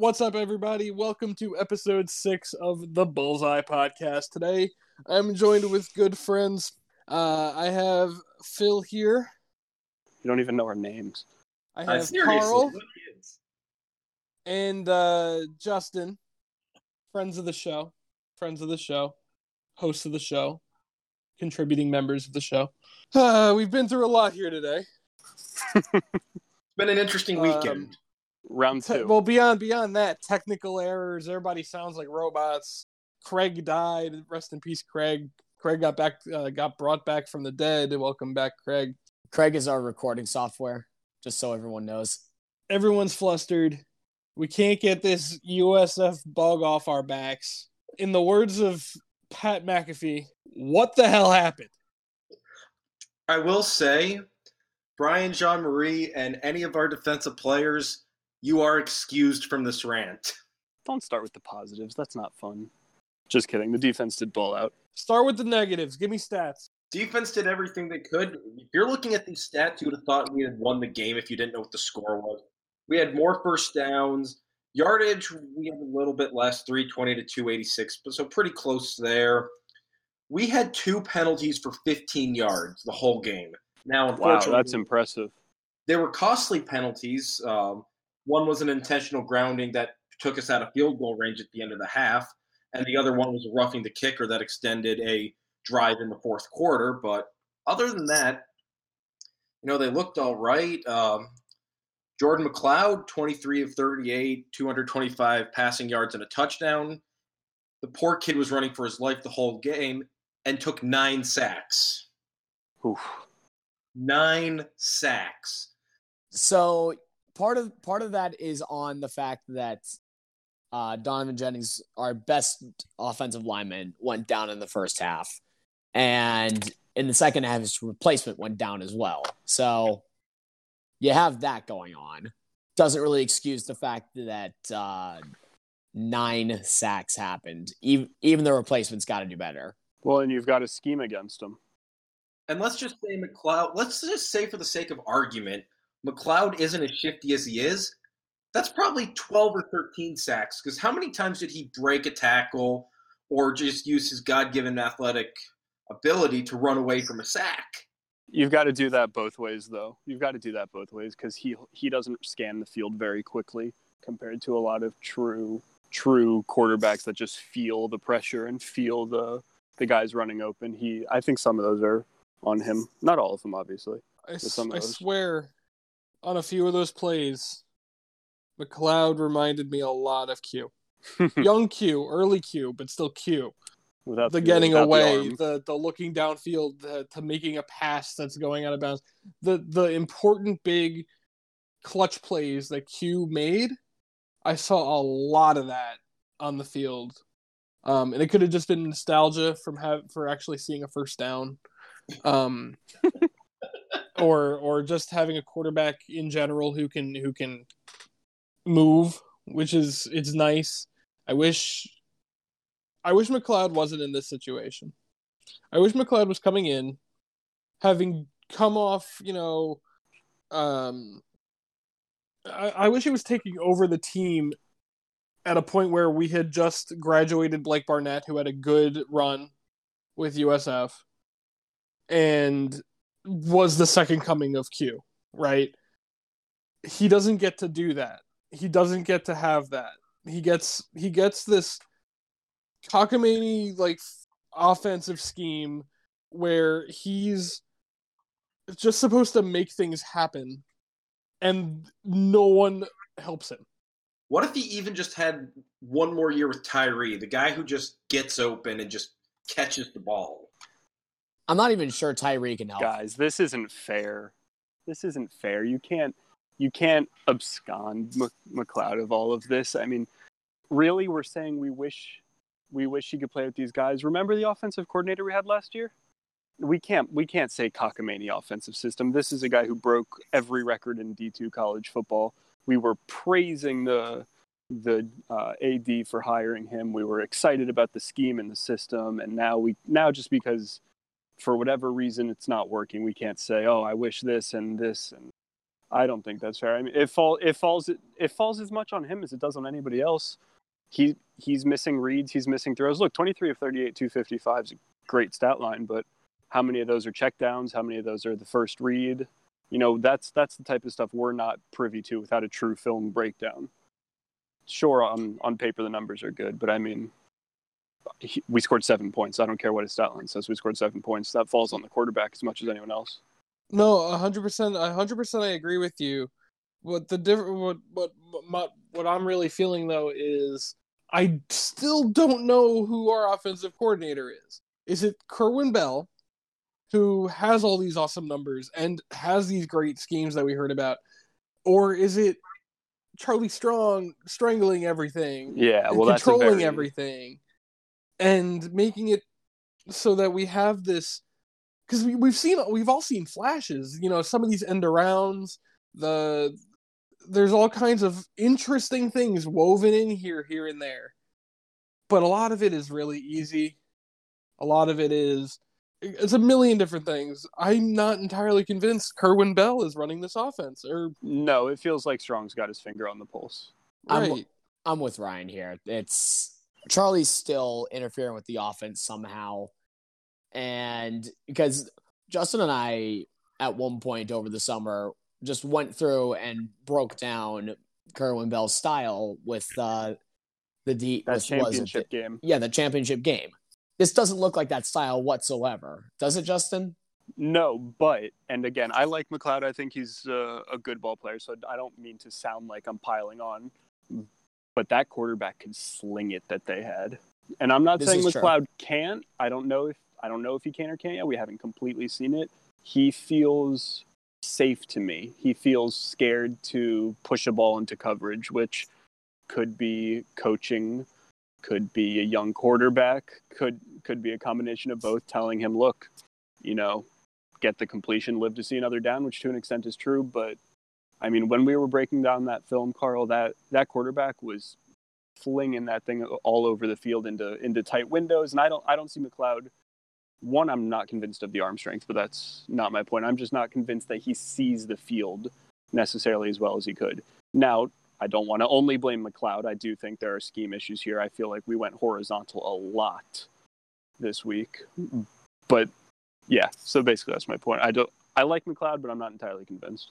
What's up, everybody? Welcome to episode six of the Bullseye Podcast. Today, I'm joined with good friends. Uh, I have Phil here. You don't even know our names. I Uh, have seriously, Carl and uh, Justin, friends of the show, friends of the show, hosts of the show, contributing members of the show. Uh, we've been through a lot here today. It's been an interesting Um, weekend. Round Te- two. well, beyond beyond that, technical errors. Everybody sounds like robots. Craig died. Rest in peace, Craig. Craig got back, uh, got brought back from the dead. Welcome back, Craig. Craig is our recording software, just so everyone knows. Everyone's flustered. We can't get this USF bug off our backs. In the words of Pat McAfee, what the hell happened? I will say, Brian Jean Marie and any of our defensive players, you are excused from this rant. Don't start with the positives. That's not fun. Just kidding. The defense did ball out. Start with the negatives. Give me stats. Defense did everything they could. If you're looking at these stats, you would have thought we had won the game if you didn't know what the score was. We had more first downs. Yardage, we had a little bit less, 320 to 286, but so pretty close there. We had two penalties for 15 yards the whole game. Now, Wow, that's impressive. they were costly penalties. Um, one was an intentional grounding that took us out of field goal range at the end of the half, and the other one was roughing the kicker that extended a drive in the fourth quarter. But other than that, you know, they looked all right. Um, Jordan McCloud, 23 of 38, 225 passing yards and a touchdown. The poor kid was running for his life the whole game and took nine sacks. Oof. Nine sacks. So part of part of that is on the fact that uh, Donovan Jennings, our best offensive lineman, went down in the first half, and in the second half, his replacement went down as well. So you have that going on. Doesn't really excuse the fact that uh, nine sacks happened. Even even the replacements got to do better. Well, and you've got a scheme against them. And let's just say McCloud, let's just say for the sake of argument, McCloud isn't as shifty as he is. That's probably 12 or 13 sacks because how many times did he break a tackle or just use his God given athletic ability to run away from a sack? You've got to do that both ways, though. You've got to do that both ways because he he doesn't scan the field very quickly compared to a lot of true true quarterbacks that just feel the pressure and feel the the guys running open. He, I think some of those are on him. Not all of them, obviously. I, s- some of I those. swear, on a few of those plays, McCloud reminded me a lot of Q. Young Q, early Q, but still Q. Without the getting without away, arm. the, the looking downfield, the, to making a pass that's going out of bounds, the the important big clutch plays that Q made. I saw a lot of that on the field, um, and it could have just been nostalgia from have for actually seeing a first down, um, or or just having a quarterback in general who can who can move, which is it's nice. I wish I wish McCloud wasn't in this situation. I wish McCloud was coming in, having come off, you know, um, I, I wish he was taking over the team at a point where we had just graduated Blake Barnett, who had a good run with USF, and was the second coming of Q, right? He doesn't get to do that. He doesn't get to have that. He gets he gets this cockamamie like offensive scheme where he's just supposed to make things happen and no one helps him. What if he even just had one more year with Tyree, the guy who just gets open and just catches the ball? I'm not even sure Tyree can help. guys this isn't fair. This isn't fair. You can't you can't abscond Mc- mccloud of all of this. I mean really we're saying we wish we wish he could play with these guys. Remember the offensive coordinator we had last year? We can't we can't say cockamamie offensive system. This is a guy who broke every record in d2 college football. We were praising the the uh, ad for hiring him. We were excited about the scheme and the system. And now we now just because for whatever reason it's not working we can't say oh i wish this and this and I don't think that's fair. I mean, it fall it falls it falls as much on him as it does on anybody else. He he's missing reads, he's missing throws. Look, 23 of 38, 255 is a great stat line, but how many of those are checkdowns? How many of those are the first read? You know, that's that's the type of stuff we're not privy to without a true film breakdown. Sure, on on paper the numbers are good, but I mean, he, we scored seven points. I don't care what his stat line says. We scored seven points. That falls on the quarterback as much as anyone else. No, hundred percent, hundred percent. I agree with you. What the different, what what what what I'm really feeling though is I still don't know who our offensive coordinator is. Is it Kerwin Bell, who has all these awesome numbers and has these great schemes that we heard about, or is it Charlie Strong strangling everything? Yeah, well, controlling very... everything and making it so that we have this because we, we've seen we've all seen flashes you know some of these end arounds the there's all kinds of interesting things woven in here here and there. But a lot of it is really easy. A lot of it is it's a million different things. I'm not entirely convinced kerwin bell is running this offense or no it feels like strong's got his finger on the pulse. Right. i'm, I'm with ryan here. It's charlie's still interfering with the offense somehow and because Justin and I at one point over the summer just went through and broke down Kerwin Bell's style with uh, the D that championship the, game. Yeah, the championship game. This doesn't look like that style whatsoever, does it, Justin? No, but and again, I like McCloud. I think he's uh, a good ball player, so I don't mean to sound like I'm piling on. But that quarterback could sling it that they had, and I'm not this saying McCloud can't. I don't know if I don't know if he can or can't yet. We haven't completely seen it. He feels safe to me. He feels scared to push a ball into coverage, which could be coaching, could be a young quarterback, could could be a combination of both telling him, look, you know, get the completion, live to see another down, which to an extent is true, but I mean, when we were breaking down that film, Carl, that that quarterback was flinging that thing all over the field into into tight windows, and I don't I don't see McCloud one, I'm not convinced of the arm strength, but that's not my point. I'm just not convinced that he sees the field necessarily as well as he could. Now, I don't want to only blame McCloud. I do think there are scheme issues here. I feel like we went horizontal a lot this week. But yeah, so basically that's my point. I don't I like McCloud, but I'm not entirely convinced.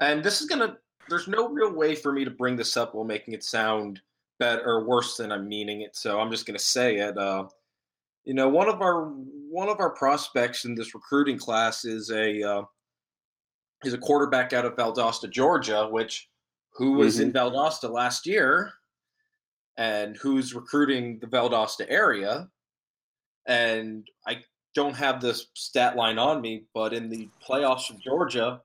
And this is gonna there's no real way for me to bring this up while making it sound better or worse than I'm meaning it. So I'm just gonna say it. Uh, you know, one of our one of our prospects in this recruiting class is a uh, is a quarterback out of Valdosta, Georgia, which who was mm-hmm. in Valdosta last year, and who's recruiting the Valdosta area. And I don't have this stat line on me, but in the playoffs of Georgia,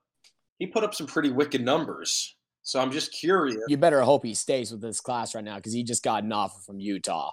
he put up some pretty wicked numbers. So I'm just curious. You better hope he stays with this class right now because he just got an offer from Utah.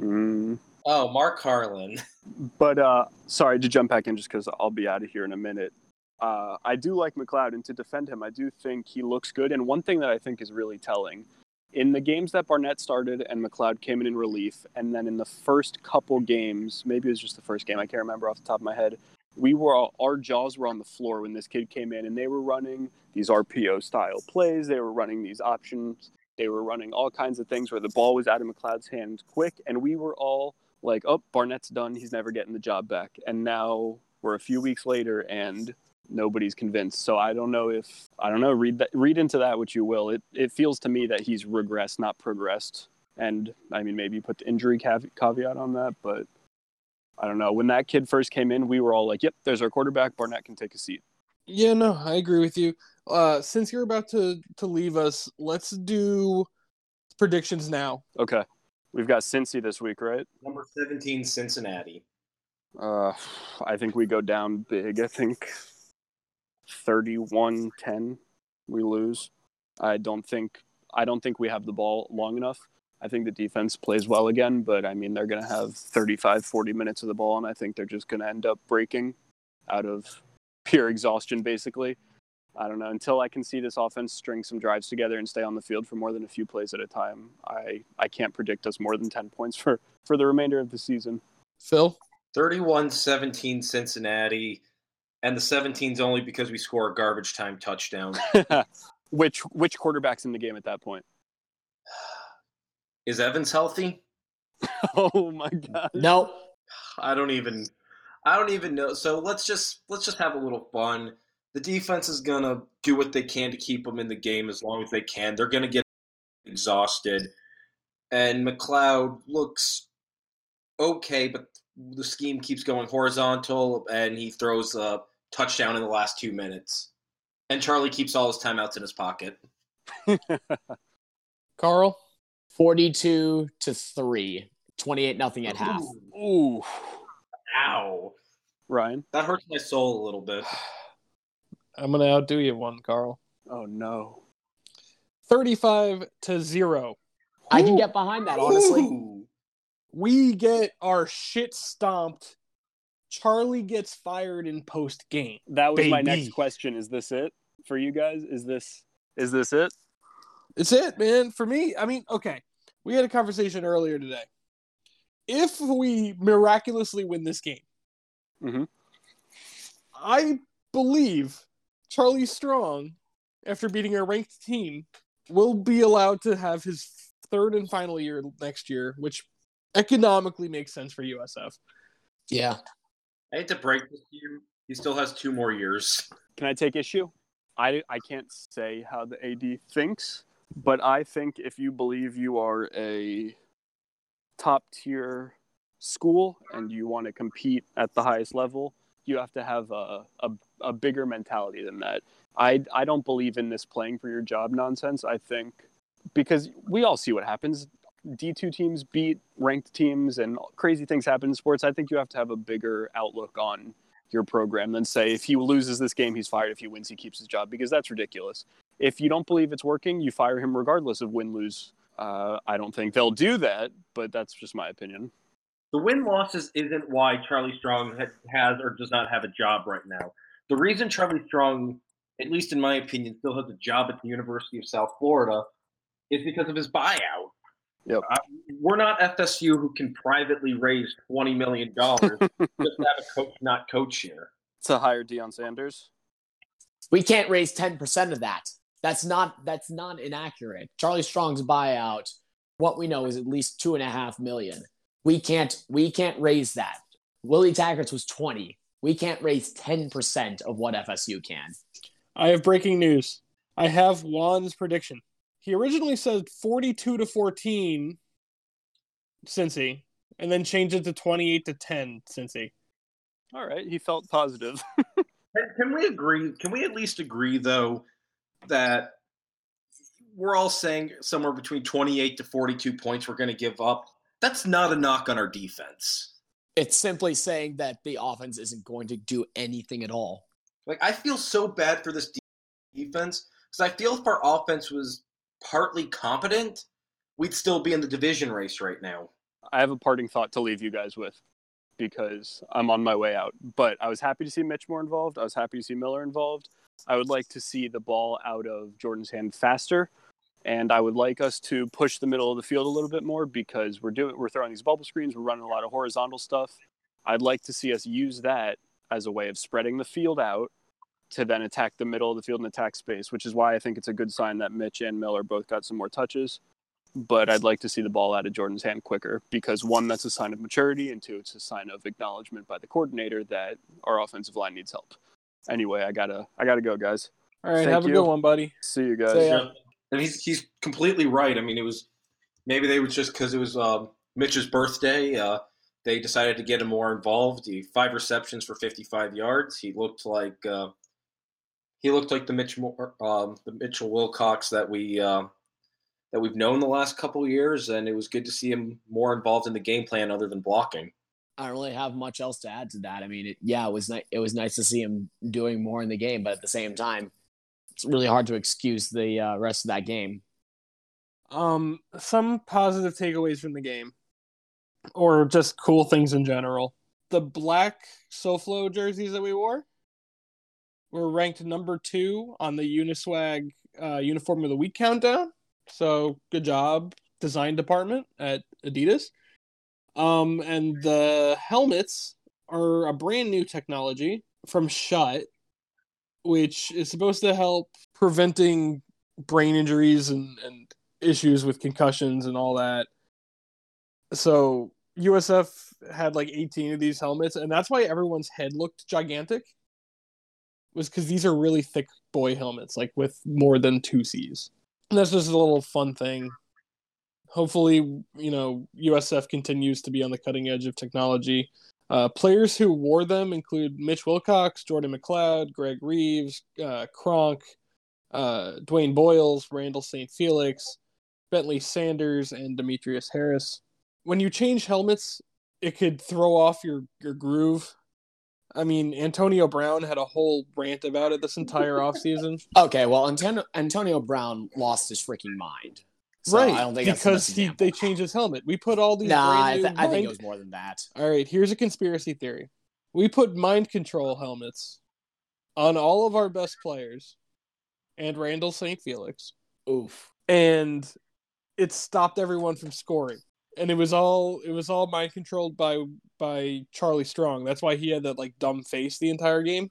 Mm. Oh, Mark Harlan. but uh, sorry to jump back in just because I'll be out of here in a minute. Uh, I do like McCloud, and to defend him, I do think he looks good. And one thing that I think is really telling in the games that Barnett started and McCloud came in in relief, and then in the first couple games, maybe it was just the first game, I can't remember off the top of my head. We were all, our jaws were on the floor when this kid came in, and they were running these RPO style plays. They were running these options. They were running all kinds of things where the ball was out of McCloud's hands quick, and we were all like, oh, Barnett's done. He's never getting the job back. And now we're a few weeks later and nobody's convinced. So I don't know if I don't know. Read that. Read into that what you will. It it feels to me that he's regressed, not progressed. And I mean, maybe put the injury caveat on that, but I don't know. When that kid first came in, we were all like, "Yep, there's our quarterback. Barnett can take a seat." Yeah, no, I agree with you. Uh, since you're about to to leave us, let's do predictions now. Okay. We've got Cincy this week, right? Number 17, Cincinnati. Uh, I think we go down big. I think 31 10 we lose. I don't think I don't think we have the ball long enough. I think the defense plays well again, but I mean they're going to have 35 40 minutes of the ball and I think they're just going to end up breaking out of pure exhaustion basically. I don't know. Until I can see this offense string some drives together and stay on the field for more than a few plays at a time, I, I can't predict us more than 10 points for, for the remainder of the season. Phil? 31 17 Cincinnati. and the 17's only because we score a garbage time touchdown. which which quarterback's in the game at that point? Is Evans healthy? Oh my god. Nope. I don't even I don't even know. So let's just let's just have a little fun. The defense is gonna do what they can to keep them in the game as long as they can. They're gonna get exhausted, and McCloud looks okay, but the scheme keeps going horizontal, and he throws a touchdown in the last two minutes. And Charlie keeps all his timeouts in his pocket. Carl, 42 to 3. 28 nothing at half. Ooh. Ow. Ryan. That hurts my soul a little bit. I'm gonna outdo you one, Carl. Oh no. 35 to zero. I can get behind that, honestly. Ooh. We get our shit stomped. Charlie gets fired in post game. That was my next question. Is this it for you guys? Is this is this it? It's it, man. For me, I mean, okay. We had a conversation earlier today. If we miraculously win this game, Mhm. I believe Charlie Strong, after beating a ranked team, will be allowed to have his third and final year next year, which economically makes sense for USF. Yeah. I hate to break this to you. He still has two more years. Can I take issue? I, I can't say how the AD thinks, but I think if you believe you are a top tier school and you want to compete at the highest level, you have to have a, a, a bigger mentality than that. I, I don't believe in this playing for your job nonsense. I think because we all see what happens. D2 teams beat ranked teams and crazy things happen in sports. I think you have to have a bigger outlook on your program than say if he loses this game he's fired if he wins he keeps his job because that's ridiculous if you don't believe it's working you fire him regardless of win lose uh, i don't think they'll do that but that's just my opinion The win losses isn't why Charlie Strong has or does not have a job right now. The reason Charlie Strong, at least in my opinion, still has a job at the University of South Florida is because of his buyout. Yep. Uh, we're not FSU who can privately raise $20 million just to have a coach not coach here. to hire Deion Sanders We can't raise 10% of that. That's not that's not inaccurate. Charlie Strong's buyout, what we know is at least two and a half million. We can't we can't raise that. Willie Taggart's was 20. We can't raise 10% of what FSU can. I have breaking news. I have Juan's prediction. He originally said 42 to 14 Cincy, and then changed it to 28 to 10 Cincy. all right he felt positive Can- Can we agree? Can we at least agree, though, that we're all saying somewhere between 28 to 42 points we're going to give up? That's not a knock on our defense. It's simply saying that the offense isn't going to do anything at all. Like, I feel so bad for this defense because I feel if our offense was partly competent, we'd still be in the division race right now. I have a parting thought to leave you guys with because I'm on my way out. But I was happy to see Mitch more involved. I was happy to see Miller involved. I would like to see the ball out of Jordan's hand faster. And I would like us to push the middle of the field a little bit more because we're doing we're throwing these bubble screens, we're running a lot of horizontal stuff. I'd like to see us use that as a way of spreading the field out to then attack the middle of the field and attack space, which is why I think it's a good sign that Mitch and Miller both got some more touches but I'd like to see the ball out of Jordan's hand quicker because one, that's a sign of maturity, and two, it's a sign of acknowledgement by the coordinator that our offensive line needs help. Anyway, I gotta, I gotta go, guys. All right, Thank have a good one, buddy. See you guys. Say, uh, And he's he's completely right. I mean, it was maybe they was just because it was um, Mitch's birthday. Uh, they decided to get him more involved. He five receptions for 55 yards. He looked like uh, he looked like the Mitch Moore- um, the Mitchell Wilcox that we uh, that we've known the last couple of years, and it was good to see him more involved in the game plan other than blocking. I don't really have much else to add to that. I mean, it, yeah, it was nice. It was nice to see him doing more in the game, but at the same time, it's really hard to excuse the uh, rest of that game. Um, some positive takeaways from the game, or just cool things in general. The black SoFlo jerseys that we wore were ranked number two on the Uniswag uh, Uniform of the Week countdown. So good job, design department at Adidas. Um, and the helmets are a brand new technology from Schutt, which is supposed to help preventing brain injuries and, and issues with concussions and all that. So USF had like 18 of these helmets, and that's why everyone's head looked gigantic. Was because these are really thick boy helmets, like with more than two C's. And that's just a little fun thing. Hopefully, you know, USF continues to be on the cutting edge of technology. Uh, players who wore them include Mitch Wilcox, Jordan McCloud, Greg Reaves, uh, Kronk, uh, Dwayne Boyles, Randall St. Felix, Bentlee Sanders, and Demetrius Harris. When you change helmets, it could throw off your, your groove. I mean, Antonio Brown had a whole rant about it this entire offseason. Okay, well, Antonio, Antonio Brown lost his freaking mind. So right, I don't think because he they changed his helmet. We put all these. Nah, I, th- I think it was more than that. All right, here's a conspiracy theory. We put mind control helmets on all of our best players and Randall St. Felix, Oof. and it stopped everyone from scoring. And it was all it was all mind controlled by by Charlie Strong. That's why he had that like dumb face the entire game.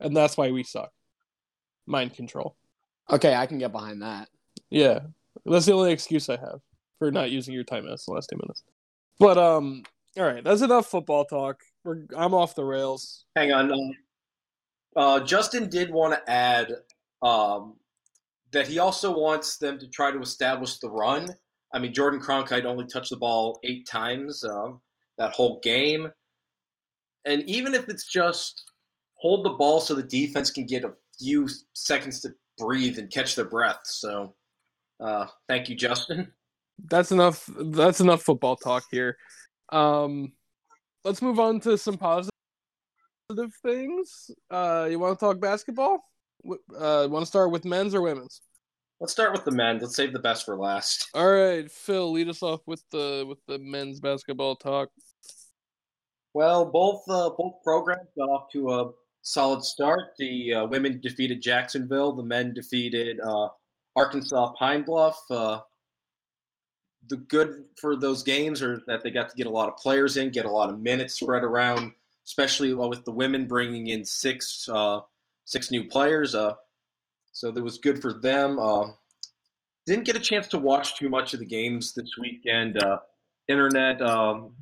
And that's why we suck. Mind control. Okay, I can get behind that. Yeah. That's the only excuse I have for not using your timeouts the last two minutes. But um all right, that's enough football talk. We're I'm off the rails. Hang on. Um, uh, Justin did want to add um, that he also wants them to try to establish the run. I mean, Jordan Cronkrite only touched the ball eight times um, that whole game. And even if it's just hold the ball so the defense can get a few seconds to breathe and catch their breath. So uh, thank you, Justin. That's enough that's enough football talk here. Um let's move on to some positive things. Uh you want to talk basketball? Uh want to start with men's or women's? Let's start with the men. Let's save the best for last. All right, Phil, lead us off with the with the men's basketball talk. Well, both uh, both programs got off to a solid start. The uh, women defeated Jacksonville. The men defeated uh, Arkansas Pine Bluff. Uh, the good for those games are that they got to get a lot of players in, get a lot of minutes spread around, especially with the women bringing in six uh, six new players. Uh, so that was good for them. Uh, didn't get a chance to watch too much of the games this weekend. Uh, internet. Um,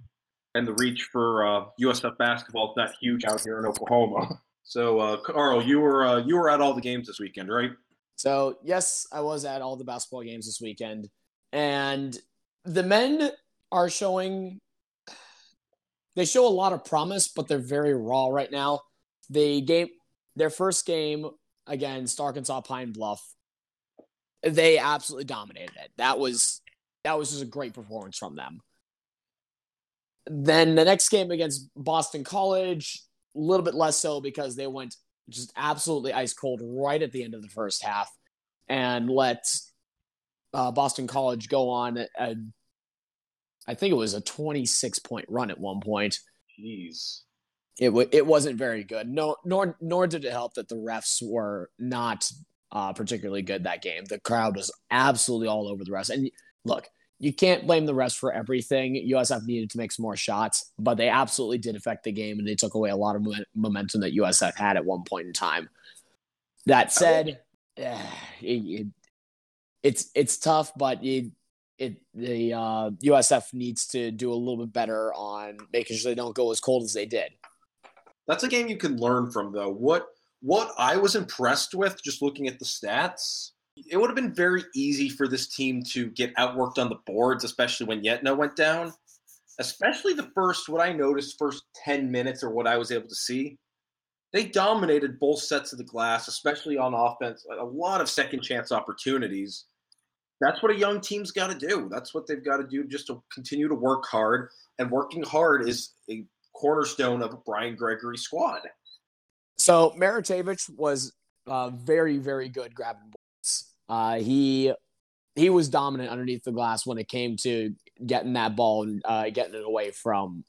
and the reach for uh, USF basketball is not huge out here in Oklahoma. So, uh, Carl, you were uh, you were at all the games this weekend, right? So, yes, I was at all the basketball games this weekend. And the men are showing they show a lot of promise, but they're very raw right now. They game their first game against Arkansas Pine Bluff. They absolutely dominated it. That was that was just a great performance from them. Then the next game against Boston College, a little bit less so because they went just absolutely ice cold right at the end of the first half and let uh, Boston College go on a, I think it was a 26 point run at one point. Jeez. It w- it wasn't very good. No, nor nor did it help that the refs were not uh, particularly good that game. The crowd was absolutely all over the refs. And look, you can't blame the rest for everything. USF needed to make some more shots, but they absolutely did affect the game, and they took away a lot of mo- momentum that USF had at one point in time. That said, eh, it, it, it's it's tough, but it, it the uh, USF needs to do a little bit better on making sure they don't go as cold as they did. That's a game you can learn from, though. What what I was impressed with, just looking at the stats, it would have been very easy for this team to get outworked on the boards, especially when Yetna went down. Especially the first, what I noticed, first ten minutes or what I was able to see, they dominated both sets of the glass, especially on offense. A lot of second chance opportunities. That's what a young team's got to do. That's what they've got to do just to continue to work hard. And working hard is a cornerstone of a Brian Gregory squad. So Maricevic was uh, very, very good grabbing. Uh, he he was dominant underneath the glass when it came to getting that ball and uh, getting it away from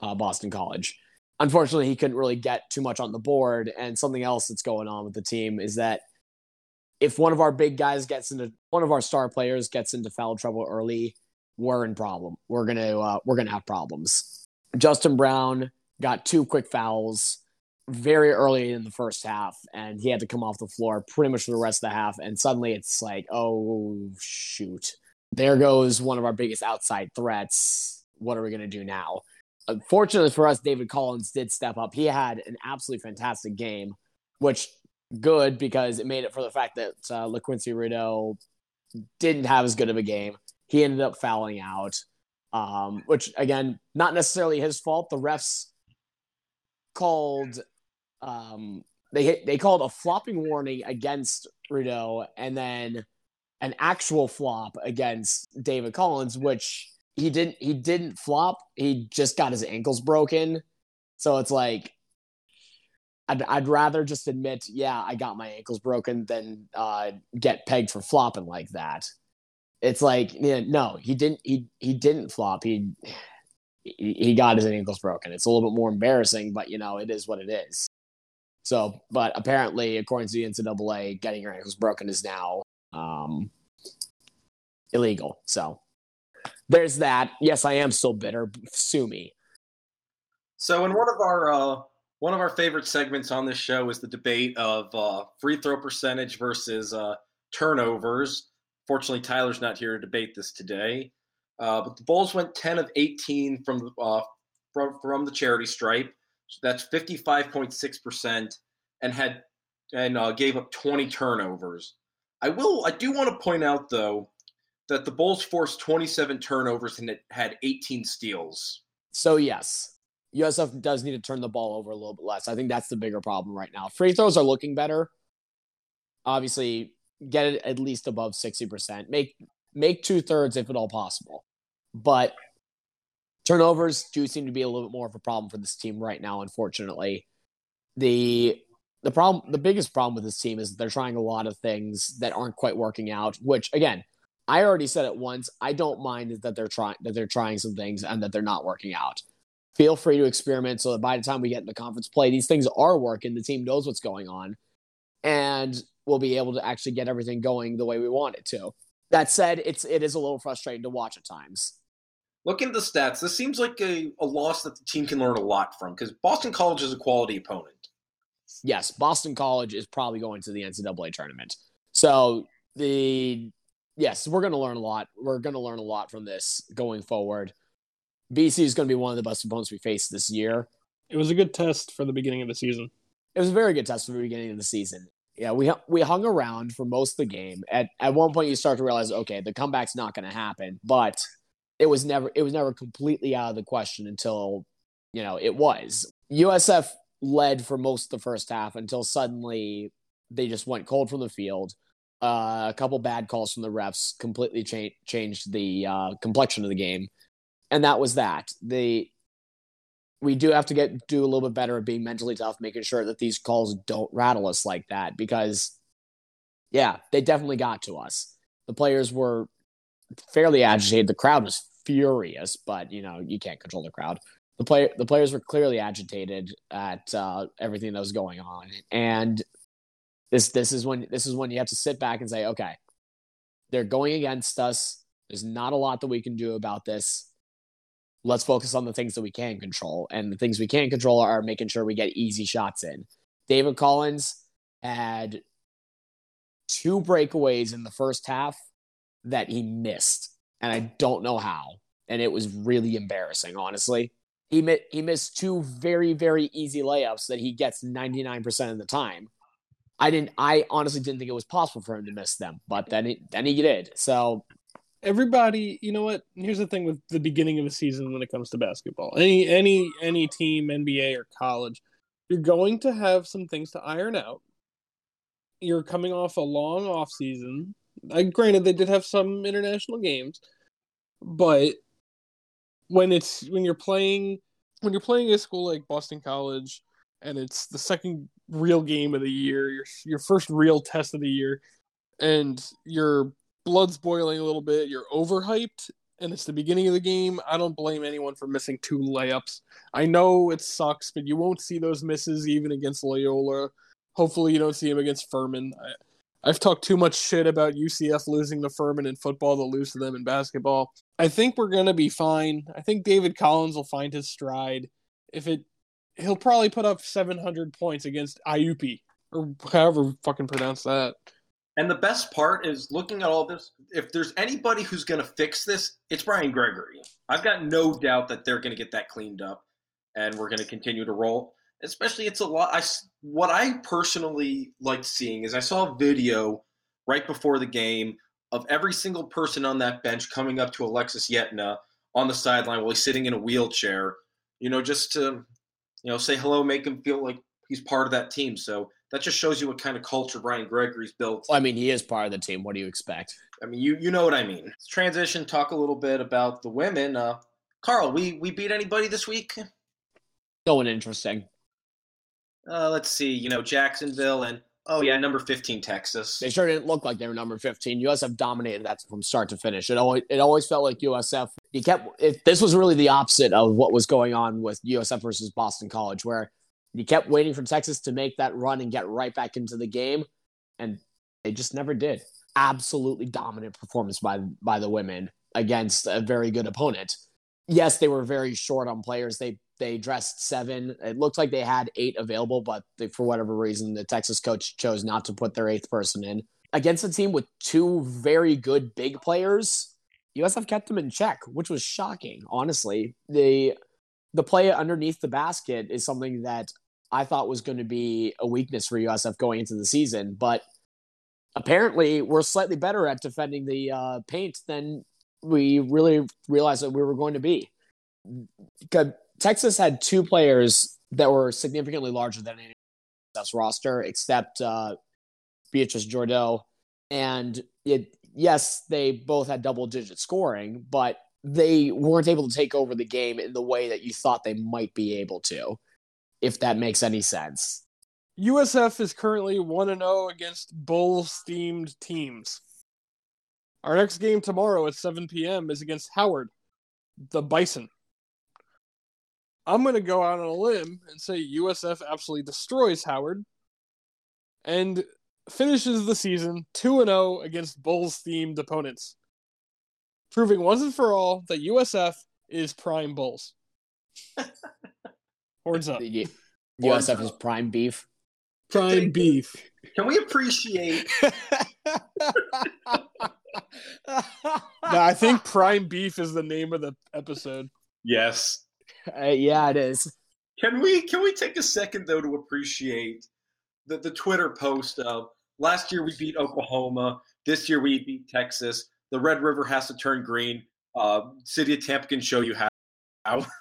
uh, Boston College. Unfortunately, he couldn't really get too much on the board. And something else that's going on with the team is that if one of our big guys gets into one of our star players gets into foul trouble early, we're in problem. We're gonna uh, we're gonna have problems. Justin Brown got two quick fouls very early in the first half, and he had to come off the floor pretty much for the rest of the half. And suddenly it's like, oh, shoot. There goes one of our biggest outside threats. What are we going to do now? Unfortunately for us, David Collins did step up. He had an absolutely fantastic game, which good because it made it for the fact that uh, LaQuincy Rideau didn't have as good of a game. He ended up fouling out, um, which again, not necessarily his fault. The refs called um, they hit, they called a flopping warning against Rideau and then an actual flop against David Collins, which he didn't he didn't flop. He just got his ankles broken. So it's like I'd, I'd rather just admit, yeah, I got my ankles broken than uh, get pegged for flopping like that. It's like, yeah, no, he didn't. He he didn't flop. He he got his ankles broken. It's a little bit more embarrassing, but you know, it is what it is. So, but apparently, according to the NCAA, getting your ankles broken is now um, illegal. So, there's that. Yes, I am still bitter. Sue me. So, in one of our uh, one of our favorite segments on this show is the debate of uh, free throw percentage versus uh, turnovers. Fortunately, Tyler's not here to debate this today. Uh, but the Bulls went 10 of 18 from uh, from, from the charity stripe. That's 55.6% and had and uh, gave up 20 turnovers. I will I do want to point out though that the Bulls forced 27 turnovers and it had 18 steals. So yes, USF does need to turn the ball over a little bit less. I think that's the bigger problem right now. Free throws are looking better. Obviously, get it at least above 60%. Make make two thirds if at all possible. But turnovers do seem to be a little bit more of a problem for this team right now, unfortunately. The the problem the biggest problem with this team is they're trying a lot of things that aren't quite working out, which again, I already said it once. I don't mind that they're trying that they're trying some things and that they're not working out feel free to experiment so that by the time we get into conference play, these things are working. The team knows what's going on and we'll be able to actually get everything going the way we want it to. That said, it's it is a little frustrating to watch at times. Looking at the stats, this seems like a, a loss that the team can learn a lot from because Boston College is a quality opponent. Yes, Boston College is probably going to the NCAA tournament. So the yes, we're going to learn a lot. We're going to learn a lot from this going forward. BC is going to be one of the best opponents we face this year. It was a good test for the beginning of the season. It was a very good test for the beginning of the season. Yeah, we we hung around for most of the game. At at one point, you start to realize, okay, the comeback's not going to happen. But it was never it was never completely out of the question until you know it was. USF led for most of the first half until suddenly they just went cold from the field. Uh, a couple bad calls from the refs completely cha- changed the uh, complexion of the game and that was that. The we do have to get do a little bit better at being mentally tough, making sure that these calls don't rattle us like that because yeah, they definitely got to us. The players were fairly agitated. The crowd was furious, but you know, you can't control the crowd. The player the players were clearly agitated at uh, everything that was going on. And this this is when this is when you have to sit back and say, okay, they're going against us. There's not a lot that we can do about this let's focus on the things that we can control. And the things we can control are making sure we get easy shots in. David Collins had two breakaways in the first half that he missed, and I don't know how. And it was really embarrassing, honestly. He, mi- he missed two very, very easy layups that he gets 99% of the time. I didn't. I honestly didn't think it was possible for him to miss them, but then he, then he did. So everybody you know what here's the thing with the beginning of a season when it comes to basketball any any any team nba or college you're going to have some things to iron out you're coming off a long off season I, granted they did have some international games but when it's when you're playing when you're playing a school like boston college and it's the second real game of the year your your first real test of the year and you're blood's boiling a little bit. You're overhyped, and it's the beginning of the game. I don't blame anyone for missing two layups. I know it sucks, but you won't see those misses even against Loyola. Hopefully, you don't see him against Furman. I, I've talked too much shit about UCF losing to Furman in football to lose to them in basketball. I think we're gonna be fine. I think David Collins will find his stride. If it he'll probably put up 700 points against Iupi or however fucking pronounce that. And the best part is looking at all this. If there's anybody who's going to fix this, it's Brian Gregory. I've got no doubt that they're going to get that cleaned up, and we're going to continue to roll. Especially, it's a lot. I what I personally liked seeing is I saw a video right before the game of every single person on that bench coming up to Alexis Yetna on the sideline while he's sitting in a wheelchair. You know, just to you know say hello, make him feel like he's part of that team. So that just shows you what kind of culture Brian Gregory's built. Well, I mean, he is part of the team. What do you expect? I mean, you you know what I mean. Let's transition. Talk a little bit about the women. Uh, Carl, we we beat anybody this week? No one interesting. Uh, let's see. You know, Jacksonville and oh yeah, number fifteen, Texas. They sure didn't look like they were number fifteen. USF dominated that from start to finish. It always it always felt like USF. You kept. If this was really the opposite of what was going on with USF versus Boston College, where you kept waiting for Texas to make that run and get right back into the game, and they just never did. Absolutely dominant performance by by the women against a very good opponent. Yes, they were very short on players. They they dressed seven. It looked like they had eight available, but they, for whatever reason, the Texas coach chose not to put their eighth person in against a team with two very good big players. USF kept them in check, which was shocking. Honestly, the the play underneath the basket is something that I thought was going to be a weakness for USF going into the season, but apparently we're slightly better at defending the uh, paint than we really realized that we were going to be. Texas had two players that were significantly larger than any USF's roster, except uh, Beatrice Jordão. And it, yes, they both had double digit scoring, but they weren't able to take over the game in the way that you thought they might be able to if that makes any sense. USF is currently 1 0 against Bulls themed teams. Our next game tomorrow at 7 p.m. is against Howard, the Bison. I'm going to go out on a limb and say USF absolutely destroys Howard and finishes the season 2 0 against Bulls themed opponents, proving once and for all that USF is prime Bulls. Horns up. The USF is prime beef. Prime beef. Can we appreciate? no, I think prime beef is the name of the episode. Yes. Uh, yeah, it is. Can we can we take a second though to appreciate the the Twitter post of last year we beat Oklahoma, this year we beat Texas. The Red River has to turn green. Uh, City of Tampa can show you how.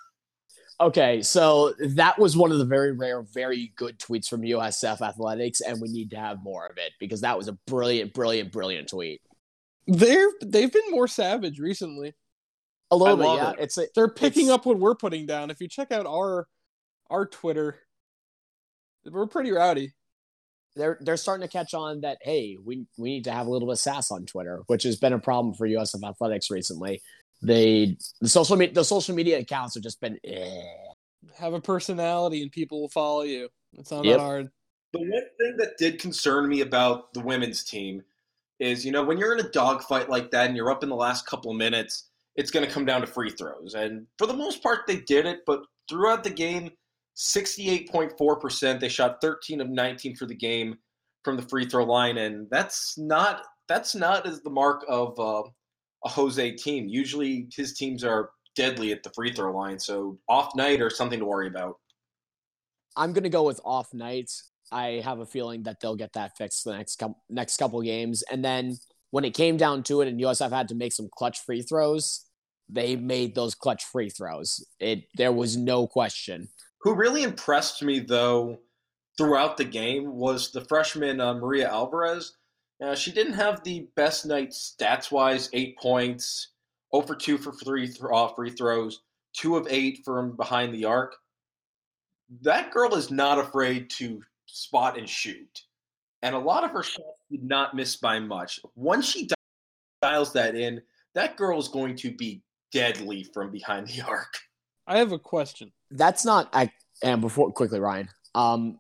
Okay, so that was one of the very rare, very good tweets from USF Athletics, and we need to have more of it because that was a brilliant, brilliant, brilliant tweet. They're they've been more savage recently. A little bit, yeah. It. It's a, they're picking it's, up what we're putting down. If you check out our our Twitter, we're pretty rowdy. They're they're starting to catch on that hey, we we need to have a little bit of sass on Twitter, which has been a problem for USF Athletics recently they the social media the social media accounts have just been eh. have a personality and people will follow you. It's not yep. that hard. The one thing that did concern me about the women's team is, you know, when you're in a dogfight like that and you're up in the last couple minutes, it's going to come down to free throws. And for the most part, they did it. But throughout the game, 68.4%. They shot 13 of 19 for the game from the free throw line, and that's not that's not as the mark of uh, a Jose team. Usually his teams are deadly at the free throw line. So off night or something to worry about. I'm going to go with off nights. I have a feeling that they'll get that fixed the next couple next couple games. And then when it came down to it, and USF had to make some clutch free throws, they made those clutch free throws. It there was no question. Who really impressed me though throughout the game was the freshman uh, Maria Alvarez. Uh, she didn't have the best night stats wise, eight points, 0 for 2 for three th- uh, free throws, 2 of 8 from behind the arc. That girl is not afraid to spot and shoot. And a lot of her shots did not miss by much. Once she dials that in, that girl is going to be deadly from behind the arc. I have a question. That's not I and before quickly, Ryan. Um,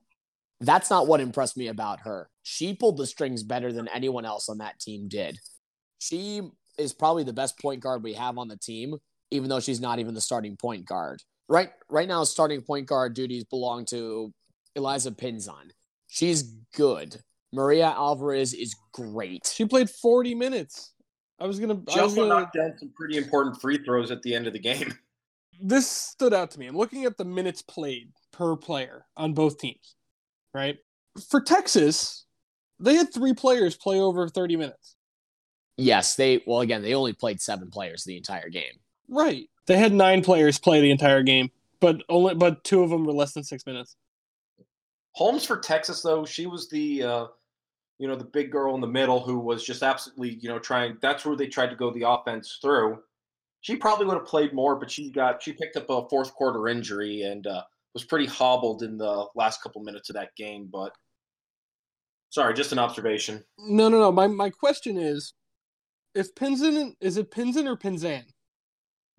that's not what impressed me about her. She pulled the strings better than anyone else on that team did. She is probably the best point guard we have on the team, even though she's not even the starting point guard. right right now starting point guard duties belong to Elisa Pinzan. She's good. Maria Alvarez is great. She played 40 minutes. I was gonna. She I was also gonna knocked down some pretty important free throws at the end of the game. this stood out to me. I'm looking at the minutes played per player on both teams, right? For Texas, they had three players play over 30 minutes. Yes, they well again, they only played seven players the entire game. Right. They had nine players play the entire game, but only but two of them were less than six minutes. Holmes for Texas though, she was the uh, you know the big girl in the middle who was just absolutely you know trying. That's where they tried to go the offense through. She probably would have played more, but she got she picked up a fourth quarter injury and uh, was pretty hobbled in the last couple minutes of that game. But sorry, just an observation. No, no, no. My my question is, if Pinzan is it Pinzan or Pinzan?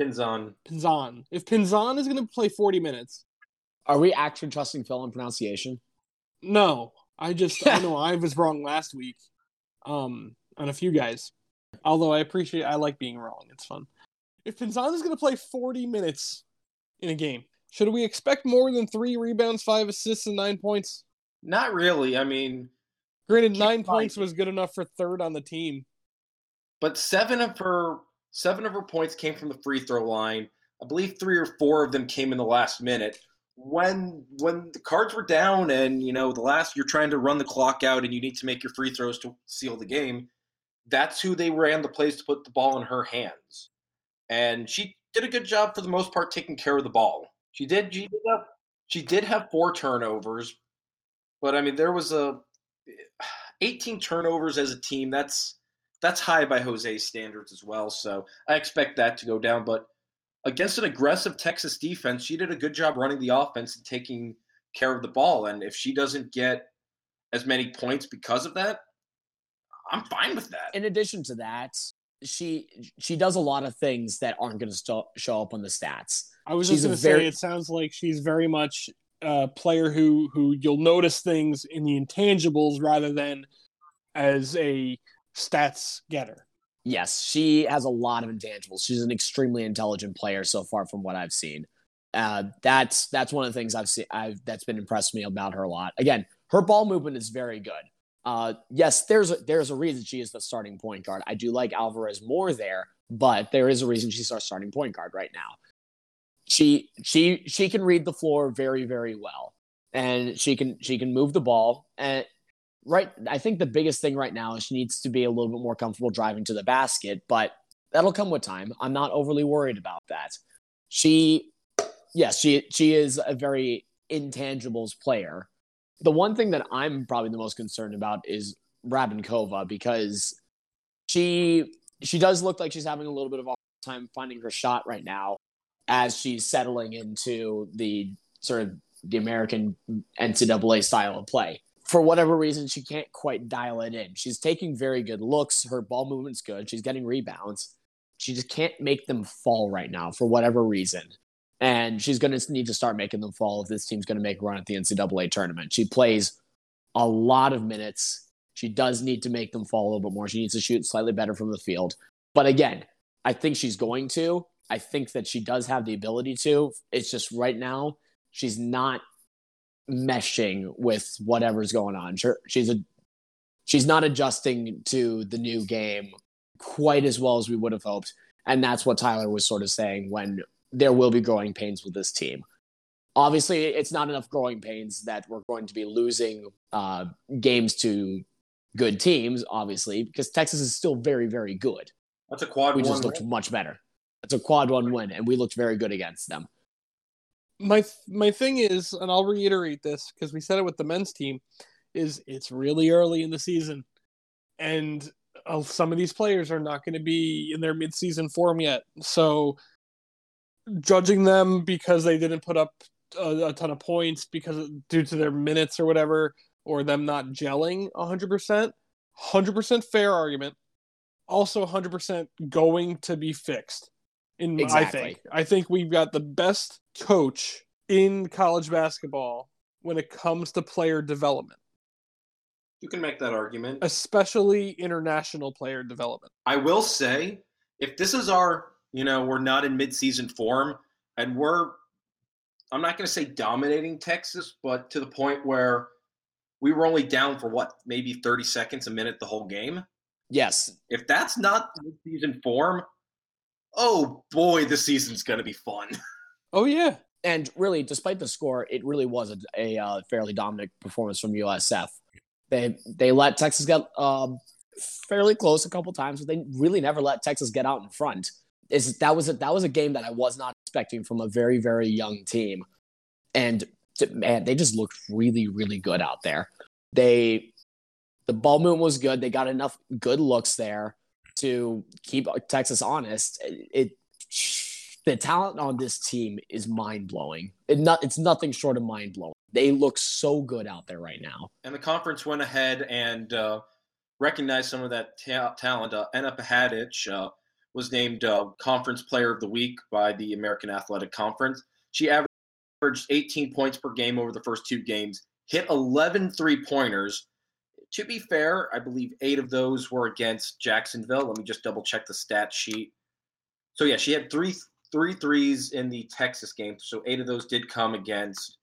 Pins on. Pinzan. If Pinzan is going to play 40 minutes, Are we actually trusting Phil in pronunciation? no. I just I know I was wrong last week, um, on a few guys. Although I appreciate I like being wrong. It's fun. If going to play 40 minutes in a game, should we expect more than three rebounds, five assists, and nine points? Not really. I mean, Granted, nine points was good enough for third on the team. but seven of her seven of her points came from the free throw line. I believe three or four of them came in the last minute. When when the cards were down and you know the last you're trying to run the clock out and you need to make your free throws to seal the game, that's who they ran the plays to put the ball in her hands. And she did a good job for the most part taking care of the ball. She did she did have, she did have four turnovers, but I mean there was a eh, 18 turnovers as a team. That's that's high by Jose's standards as well. So I expect that to go down. But against an aggressive Texas defense, she did a good job running the offense and taking care of the ball. And if she doesn't get as many points because of that, I'm fine with that. In addition to that, she she does a lot of things that aren't going to st- show up on the stats. I was She's just a going to very- say, it sounds like she's very much a player who who you'll notice things in the intangibles rather than as a stats getter. Yes, she has a lot of intangibles. She's an extremely intelligent player so far from what I've seen. Uh, that's that's one of the things I've seen. I've that's been impressed me about her a lot. Again, her ball movement is very good. Uh, yes, there's a, there's a reason she is the starting point guard. I do like Alvarez more there, but there is a reason she's our starting point guard right now. She she she can read the floor very very well, and she can she can move the ball. And right, I think the biggest thing right now is she needs to be a little bit more comfortable driving to the basket, but that'll come with time. I'm not overly worried about that. She, yes, she she is a very intangibles player. The one thing that I'm probably the most concerned about is Rabinkova because she she does look like she's having a little bit of a time finding her shot right now as she's settling into the sort of the American NCAA style of play. For whatever reason, she can't quite dial it in. She's taking very good looks. Her ball movement's good. She's getting rebounds. She just can't make them fall right now for whatever reason. And she's going to need to start making them fall if this team's going to make a run at the NCAA tournament. She plays a lot of minutes. She does need to make them fall a little bit more. She needs to shoot slightly better from the field. But again, I think she's going to. I think that she does have the ability to. It's just right now, she's not meshing with whatever's going on. Sure, she's a she's not adjusting to the new game quite as well as we would have hoped. And that's what Tyler was sort of saying when there will be growing pains with this team. Obviously, it's not enough growing pains that we're going to be losing uh, games to good teams, obviously, because Texas is still very, very good. That's a quad We just looked win. much better. It's a quad one win, and we looked very good against them. My my thing is, and I'll reiterate this because we said it with the men's team, is it's really early in the season, and uh, some of these players are not going to be in their midseason form yet. So judging them because they didn't put up a, a ton of points because due to their minutes or whatever, or them not gelling hundred percent, hundred percent fair argument. Also, hundred percent going to be fixed. In I think I think we've got the best coach in college basketball when it comes to player development, You can make that argument. especially international player development. I will say, if this is our, you know, we're not in midseason form and we're I'm not going to say dominating Texas, but to the point where we were only down for what, maybe 30 seconds, a minute the whole game. Yes. If that's not season form, oh boy, the season's going to be fun. Oh yeah. And really, despite the score, it really was a, a uh, fairly dominant performance from USF. They they let Texas get um, fairly close a couple times, but they really never let Texas get out in front. Is that was a, that was a game that I was not expecting from a very very young team, and man, they just looked really really good out there. They the ball movement was good. They got enough good looks there to keep Texas honest. It, the talent on this team is mind blowing. It not it's nothing short of mind blowing. They look so good out there right now. And the conference went ahead and uh, recognized some of that ta- talent. Uh, Enna Pehadzic uh, was named uh, Conference Player of the Week by the American Athletic Conference. She averaged 18 points per game over the first two games, hit 11 three pointers. To be fair, I believe eight of those were against Jacksonville. Let me just double check the stat sheet. So yeah, she had three three threes in the Texas game. So eight of those did come against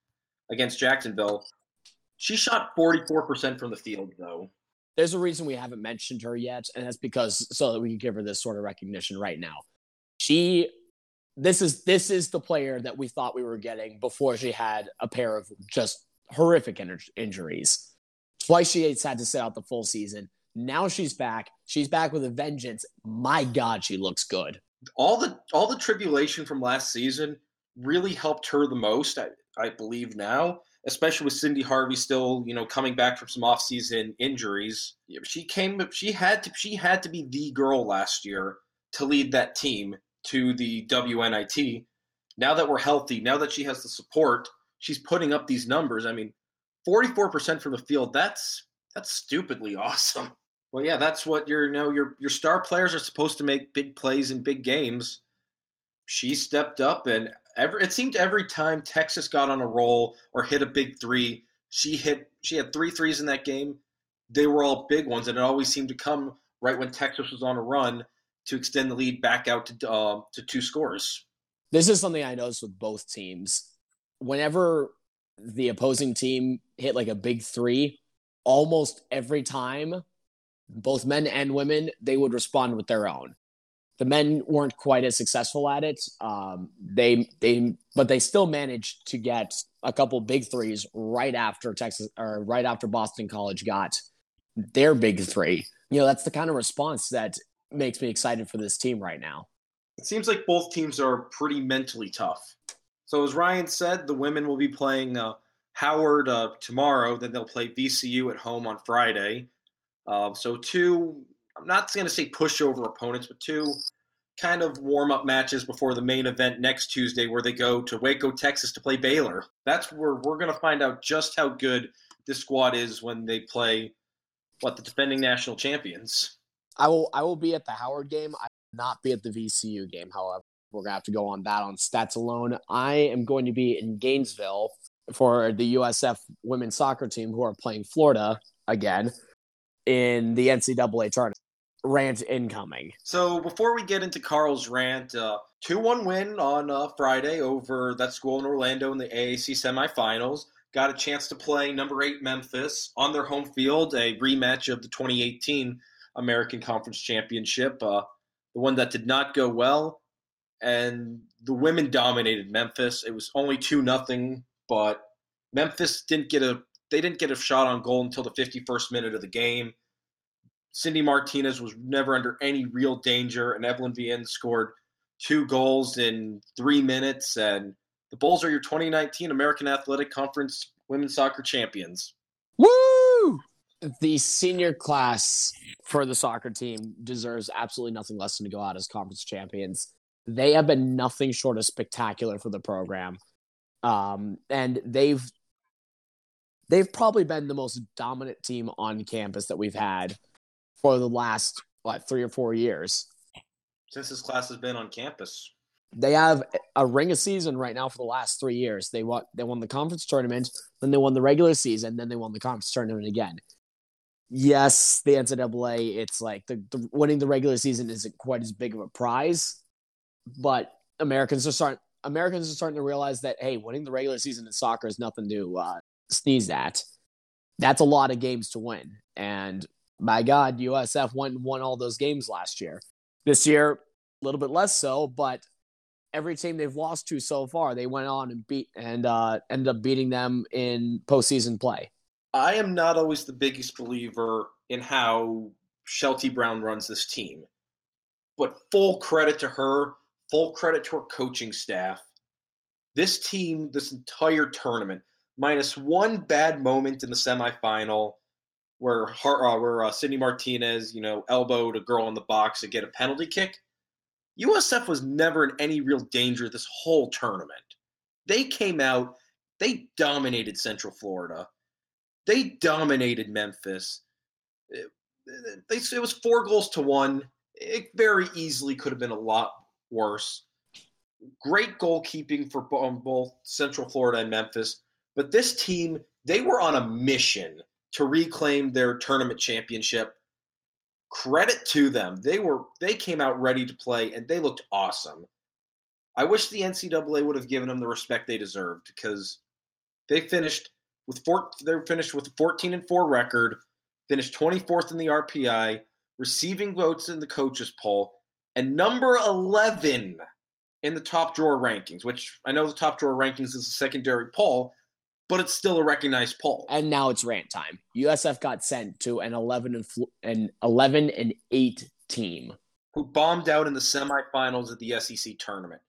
against Jacksonville. She shot 44% from the field though. There's a reason we haven't mentioned her yet, and that's because so that we can give her this sort of recognition right now. She this is this is the player that we thought we were getting before she had a pair of just horrific in- injuries. Twice she had to sit out the full season. Now she's back. She's back with a vengeance. My God, she looks good. All the all the tribulation from last season really helped her the most. I, I believe now, especially with Sydni Harvey still, you know, coming back from some off-season injuries. She came. She had to. She had to be the girl last year to lead that team to the WNIT. Now that we're healthy, now that she has the support, she's putting up these numbers. I mean, 44% from the field. That's that's stupidly awesome. Well, yeah, that's what your you know your your star players are supposed to make big plays in big games. She stepped up, and every it seemed every time Texas got on a roll or hit a big three, she hit. She had three threes in that game. They were all big ones, and it always seemed to come right when Texas was on a run to extend the lead back out to uh, to two scores. This is something I noticed with both teams. Whenever the opposing team hit like a big three, almost every time, both men and women, they would respond with their own. The men weren't quite as successful at it. Um, they they but they still managed to get a couple big threes right after Texas or right after Boston College got their big three. You know, that's the kind of response that makes me excited for this team right now. It seems like both teams are pretty mentally tough. So as Ryan said, the women will be playing uh, Howard uh, tomorrow. Then they'll play VCU at home on Friday. Uh, so two, I'm not going to say pushover opponents, but two kind of warm up matches before the main event next Tuesday, where they go to Waco, Texas, to play Baylor. That's where we're going to find out just how good this squad is when they play what the defending national champions. I will I will be at the Howard game. I will not be at the VCU game. However, we're gonna have to go on that on stats alone. I am going to be in Gainesville for the USF women's soccer team who are playing Florida again in the NCAA tournament. Rant incoming. So before we get into Carl's rant, uh, two one win on uh, Friday over that school in Orlando in the AAC semifinals. Got a chance to play number eight Memphis on their home field, a rematch of the 2018 American Conference Championship, uh, the one that did not go well. And the women dominated Memphis. It was only two nothing, but Memphis didn't get a they didn't get a shot on goal until the 51st minute of the game. Sydney Martinez was never under any real danger, and Evelyn Viens scored two goals in three minutes. And the Bulls are your 2019 American Athletic Conference Women's Soccer Champions. Woo! The senior class for the soccer team deserves absolutely nothing less than to go out as conference champions. They have been nothing short of spectacular for the program. Um, and they've they've probably been the most dominant team on campus that we've had for the last what three or four years since this class has been on campus. They have a ring of season right now for the last three years. They won they won the conference tournament, then they won the regular season, then they won the conference tournament again. Yes, the NCAA, it's like the, the winning the regular season isn't quite as big of a prize, but Americans are starting Americans are starting to realize that hey, winning the regular season in soccer is nothing to uh, sneeze at. That's a lot of games to win, and my God, USF went and won all those games last year. This year, a little bit less so, but every team they've lost to so far, they went on and beat and uh, ended up beating them in postseason play. I am not always the biggest believer in how Schilte-Brown runs this team, but full credit to her, full credit to our coaching staff. This team, this entire tournament, minus one bad moment in the semifinal where uh, where uh, Sydney Martinez, you know, elbowed a girl in the box to get a penalty kick. USF was never in any real danger this whole tournament. They came out, they dominated Central Florida. They dominated Memphis. It, it, it was four goals to one. It very easily could have been a lot worse. Great goalkeeping for um, both Central Florida and Memphis. But this team, they were on a mission to reclaim their tournament championship. Credit to them. They were they came out ready to play and they looked awesome. I wish the NCAA would have given them the respect they deserved because they finished with four they finished with a 14 and 4 record, finished 24th in the RPI, receiving votes in the coaches poll, and number 11 in the top drawer rankings, which I know the top drawer rankings is a secondary poll, but it's still a recognized poll. And now it's rant time. USF got sent to an 11 and fl- an 11 and 8 team who bombed out in the semifinals of the SEC tournament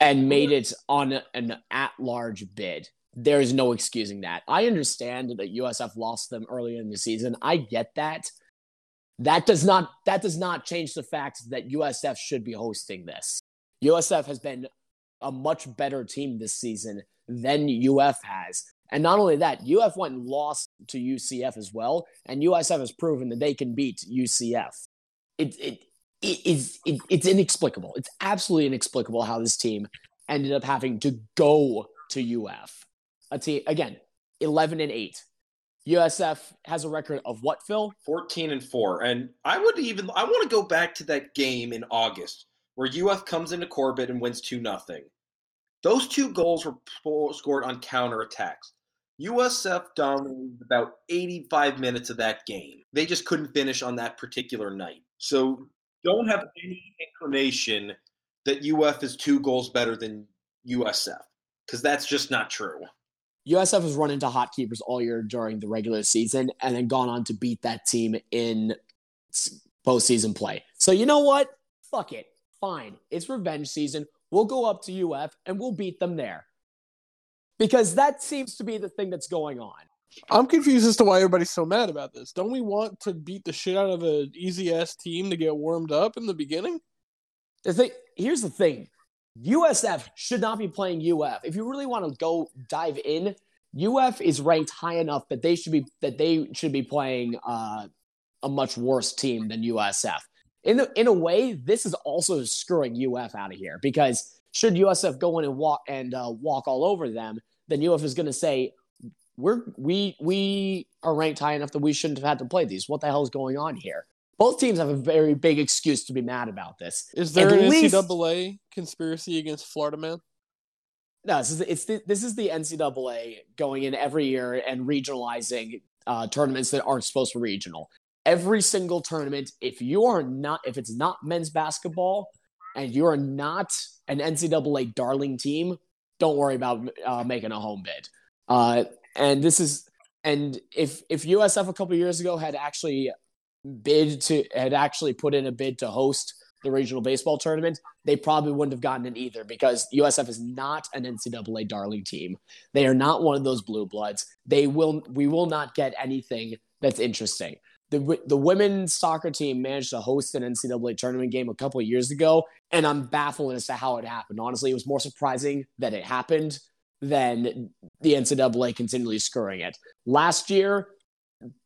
and made it on an at-large bid. There's no excusing that. I understand that USF lost them earlier in the season. I get that. That does not that does not change the fact that USF should be hosting this. USF has been a much better team this season than UF has. And not only that, UF went and lost to UCF as well, and USF has proven that they can beat UCF. It, it, it is it, it's inexplicable. It's absolutely inexplicable how this team ended up having to go to UF. A team again, eleven and eight. USF has a record of what, Phil? 14 and 4. And I would even I want to go back to that game in August where UF comes into Corbett and wins 2 nothing. Those two goals were scored on counterattacks. USF dominated about 85 minutes of that game. They just couldn't finish on that particular night. So don't have any inclination that UF is two goals better than USF because that's just not true. USF has run into hot keepers all year during the regular season and then gone on to beat that team in postseason play. So you know what? Fuck it. Fine. It's revenge season. We'll go up to UF and we'll beat them there. Because that seems to be the thing that's going on. I'm confused as to why everybody's so mad about this. Don't we want to beat the shit out of an easy ass team to get warmed up in the beginning? The thing, here's the thing USF should not be playing UF. If you really want to go dive in, UF is ranked high enough that they should be that they should be playing uh, a much worse team than USF in the, in a way, this is also screwing UF out of here because should USF go in and walk and uh, walk all over them, then UF is going to say we're we we are ranked high enough that we shouldn't have had to play these. What the hell is going on here? Both teams have a very big excuse to be mad about this. Is there At an least, NCAA conspiracy against Florida man? No, this is it's the, this is the NCAA going in every year and regionalizing uh, tournaments that aren't supposed to be regional every single tournament, if you are not, if it's not men's basketball and you are not an NCAA darling team, don't worry about uh, making a home bid. Uh, and this is, and if if USF a couple years ago had actually bid to had actually put in a bid to host the regional baseball tournament, they probably wouldn't have gotten it either because USF is not an NCAA darling team. They are not one of those blue bloods. They will we will not get anything that's interesting the the women's soccer team managed to host an NCAA tournament game a couple of years ago, and I'm baffled as to how it happened. Honestly, it was more surprising that it happened than the NCAA continually screwing it. Last year,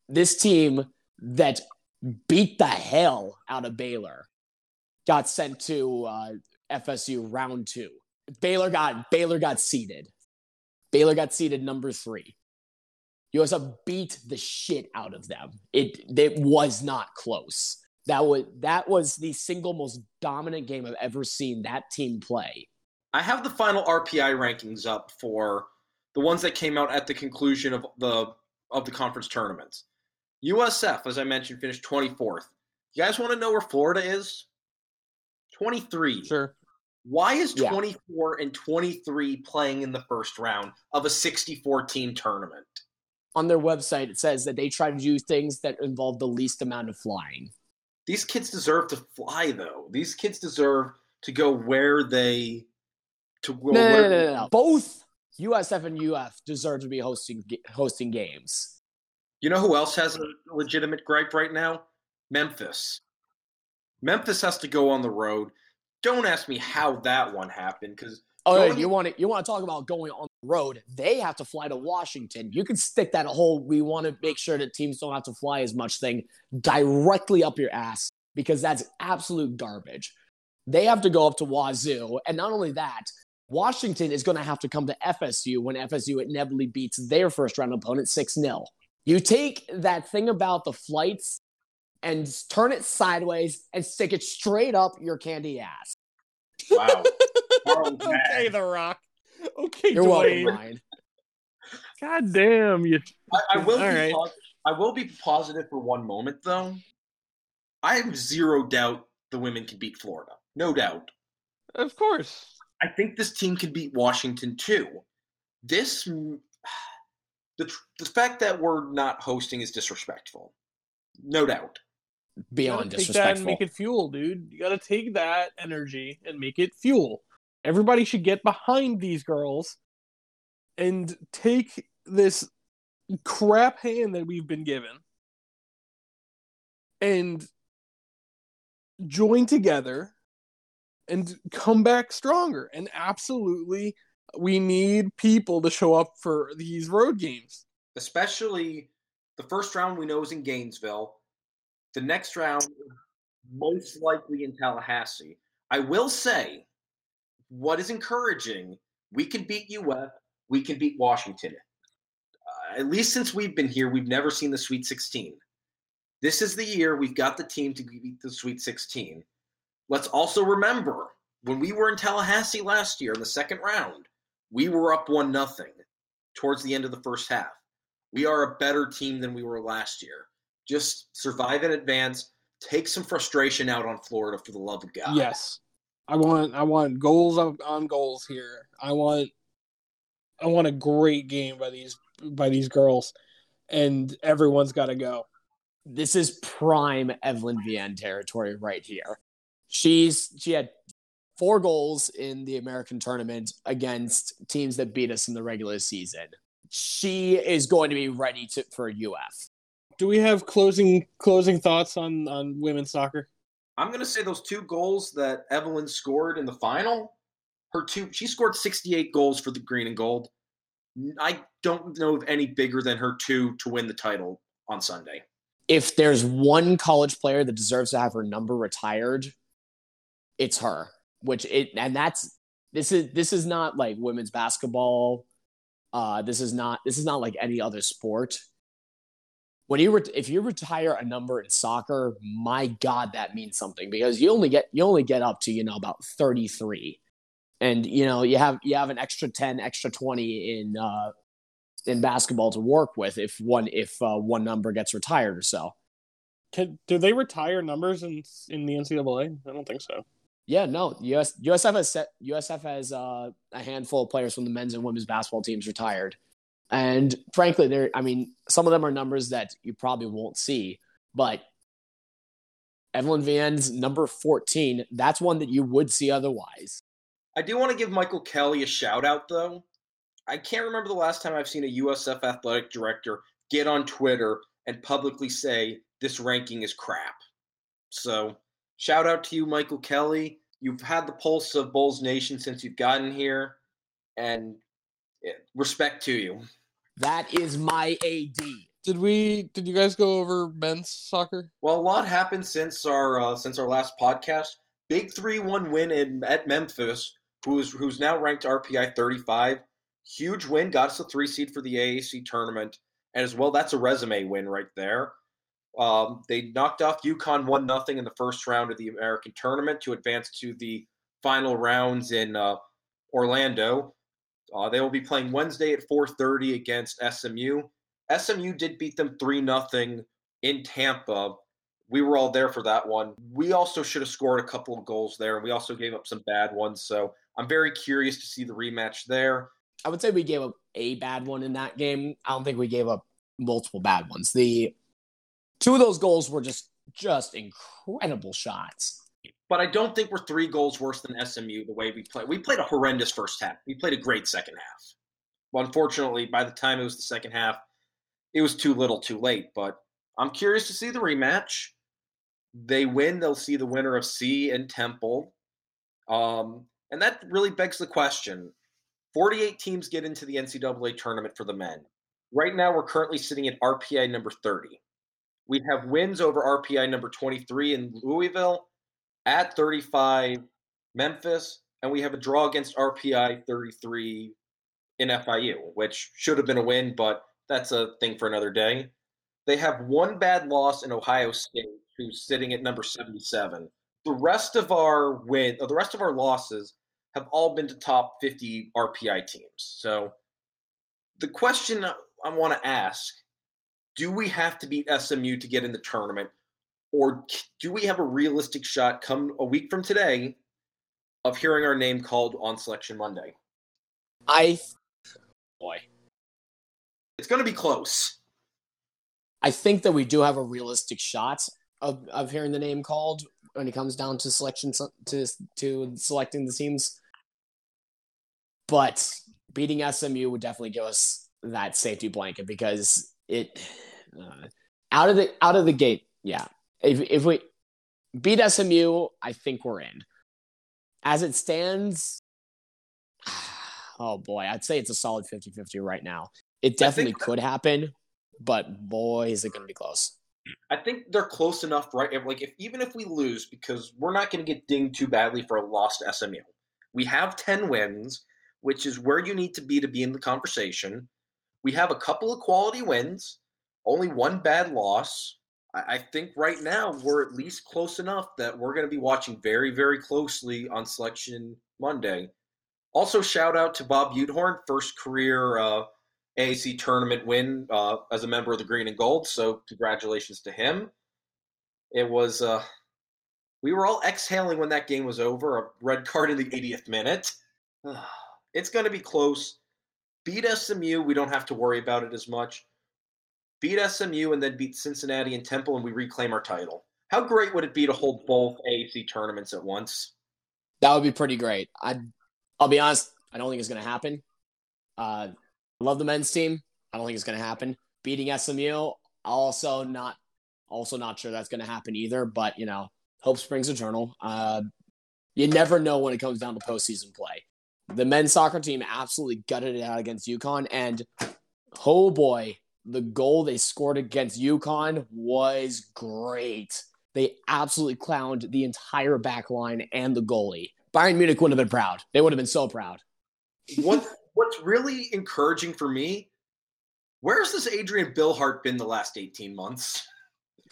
this team that beat the hell out of Baylor got sent to uh, FSU round two. Baylor got Baylor got seeded. Baylor got seeded number three. USF beat the shit out of them. It it was not close. That was that was the single most dominant game I've ever seen that team play. I have the final RPI rankings up for the ones that came out at the conclusion of the of the conference tournaments. USF, as I mentioned, finished 24th. You guys want to know where Florida is? 23. Sure. Why is Yeah. 24 and 23 playing in the first round of a 64 team tournament? On their website, it says that they try to do things that involve the least amount of flying. These kids deserve to fly, though. These kids deserve to go where they to go No, no, no, no, no, no. Both USF and UF deserve to be hosting hosting games. You know who else has a legitimate gripe right now? Memphis. Memphis has to go on the road. Don't ask me how that one happened because Oh, you want to you want to talk about going on the road? They have to fly to Washington. You can stick that whole "we want to make sure that teams don't have to fly as much" thing directly up your ass because that's absolute garbage. They have to go up to Wazoo, and not only that, Washington is going to have to come to FSU when FSU inevitably beats their first round opponent six 0 You take that thing about the flights and turn it sideways and stick it straight up your candy ass. wow. Carl's okay. The Rock. Okay, You're welcome, Ryan. God damn you. I, I will All be right. pos- I will be positive for one moment though. I have zero doubt the women can beat Florida. No doubt. Of course. I think this team can beat Washington too. This the the fact that we're not hosting is disrespectful. No doubt. Beyond you gotta take that and disrespectful. make it fuel, dude. You gotta take that energy and make it fuel. Everybody should get behind these girls and take this crap hand that we've been given and join together and come back stronger. And absolutely, we need people to show up for these road games. Especially the first round we know is in Gainesville. The next round most likely in Tallahassee. I will say what is encouraging, we can beat UF, we can beat Washington. Uh, at least since we've been here, we've never seen the Sweet 16. This is the year we've got the team to beat the Sweet 16. Let's also remember when we were in Tallahassee last year in the second round, we were up one nothing towards the end of the first half. We are a better team than we were last year. Just survive in advance, take some frustration out on Florida for the love of God. Yes. I want I want goals on, on goals here. I want I want a great game by these by these girls and everyone's got to go. this is prime Evelyn Viens territory right here. She's she had four goals in the American tournament against teams that beat us in the regular season. She is going to be ready to for UF. Do we have closing closing thoughts on on women's soccer? I'm going to say those two goals that Evelyn scored in the final, her two, she scored 68 goals for the green and gold. I don't know of any bigger than her two to win the title on Sunday. If there's one college player that deserves to have her number retired, it's her. Which it and that's this is this is not like women's basketball. Uh, this is not this is not like any other sport. When you ret- if you retire a number in soccer, my God, that means something because you only get you only get up to you know about thirty three, and you know you have you have an extra ten, extra twenty in uh, in basketball to work with if one if uh, one number gets retired or so. Can do they retire numbers in in the NCAA? I don't think so. Yeah, no. US, USF has set, USF has uh, a handful of players from the men's and women's basketball teams retired, and frankly, they're. I mean, some of them are numbers that you probably won't see, but Evelyn Van's number fourteen. That's one that you would see otherwise. I do want to give Michael Kelly a shout out, though. I can't remember the last time I've seen a USF athletic director get on Twitter and publicly say this ranking is crap. So, shout out to you, Michael Kelly. You've had the pulse of Bulls Nation since you've gotten here, and respect to you. That is my AD. Did we? Did you guys go over men's soccer? Well, a lot happened since our uh, since our last podcast. Big three one win in at Memphis, who's who's now ranked RPI thirty five. Huge win, got us a three seed for the AAC tournament, and as well, that's a resume win right there. Um, they knocked off UConn one nothing in the first round of the American tournament to advance to the final rounds in uh, Orlando. Uh, they will be playing Wednesday at 4:30 against SMU. SMU did beat them three nothing in Tampa. We were all there for that one. We also should have scored a couple of goals there, and we also gave up some bad ones. So I'm very curious to see the rematch there. I would say we gave up a bad one in that game. I don't think we gave up multiple bad ones. The two of those goals were just just incredible shots. But I don't think we're three goals worse than SMU the way we played. We played a horrendous first half. We played a great second half. Well, unfortunately, by the time it was the second half, it was too little, too late. But I'm curious to see the rematch. They win, they'll see the winner of C and Temple. Um, and that really begs the question 48 teams get into the NCAA tournament for the men. Right now, we're currently sitting at RPI number 30. We have wins over RPI number 23 in Louisville, at 35 Memphis, and we have a draw against RPI 33 in FIU, which should have been a win, but that's a thing for another day. They have one bad loss in Ohio State, who's sitting at number 77. The rest of our win, uh, the rest of our losses have all been to top 50 RPI teams. So the question I want to ask, do we have to beat SMU to get in the tournament or do we have a realistic shot come a week from today of hearing our name called on selection Monday? I boy. It's going to be close. I think that we do have a realistic shot of, of hearing the name called when it comes down to selection to to selecting the teams. But beating SMU would definitely give us that safety blanket because it uh, out of the out of the gate, yeah. If if we beat SMU, I think we're in. As it stands, oh boy, I'd say it's a solid 50-50 right now. It definitely could happen, but boy, is it going to be close. I think they're close enough, right? Like, if even if we lose, because we're not going to get dinged too badly for a lost SMU. We have ten wins, which is where you need to be to be in the conversation. We have a couple of quality wins, only one bad loss. I, think right now we're at least close enough that we're going to be watching very, very closely on Selection Monday. Also, shout out to Bob Butehorn, first career uh, AAC tournament win uh, as a member of the Green and Gold. So congratulations to him. It was uh, we were all exhaling when that game was over. A red card in the 80th minute. It's going to be close. Beat SMU, we don't have to worry about it as much. Beat SMU and then beat Cincinnati and Temple, and we reclaim our title. How great would it be to hold both AAC tournaments at once? That would be pretty great. I, I'll be honest. I don't think it's going to happen. Uh, love the men's team. I don't think it's going to happen. Beating SMU, also not also not sure that's going to happen either. But you know, hope springs eternal. Uh, you never know when it comes down to postseason play. The men's soccer team absolutely gutted it out against UConn, and oh boy, the goal they scored against UConn was great. They absolutely clowned the entire back line and the goalie. Bayern Munich would have been proud. They would have been so proud. What what's really encouraging for me, where's this Adrian Billhardt been the last 18 months?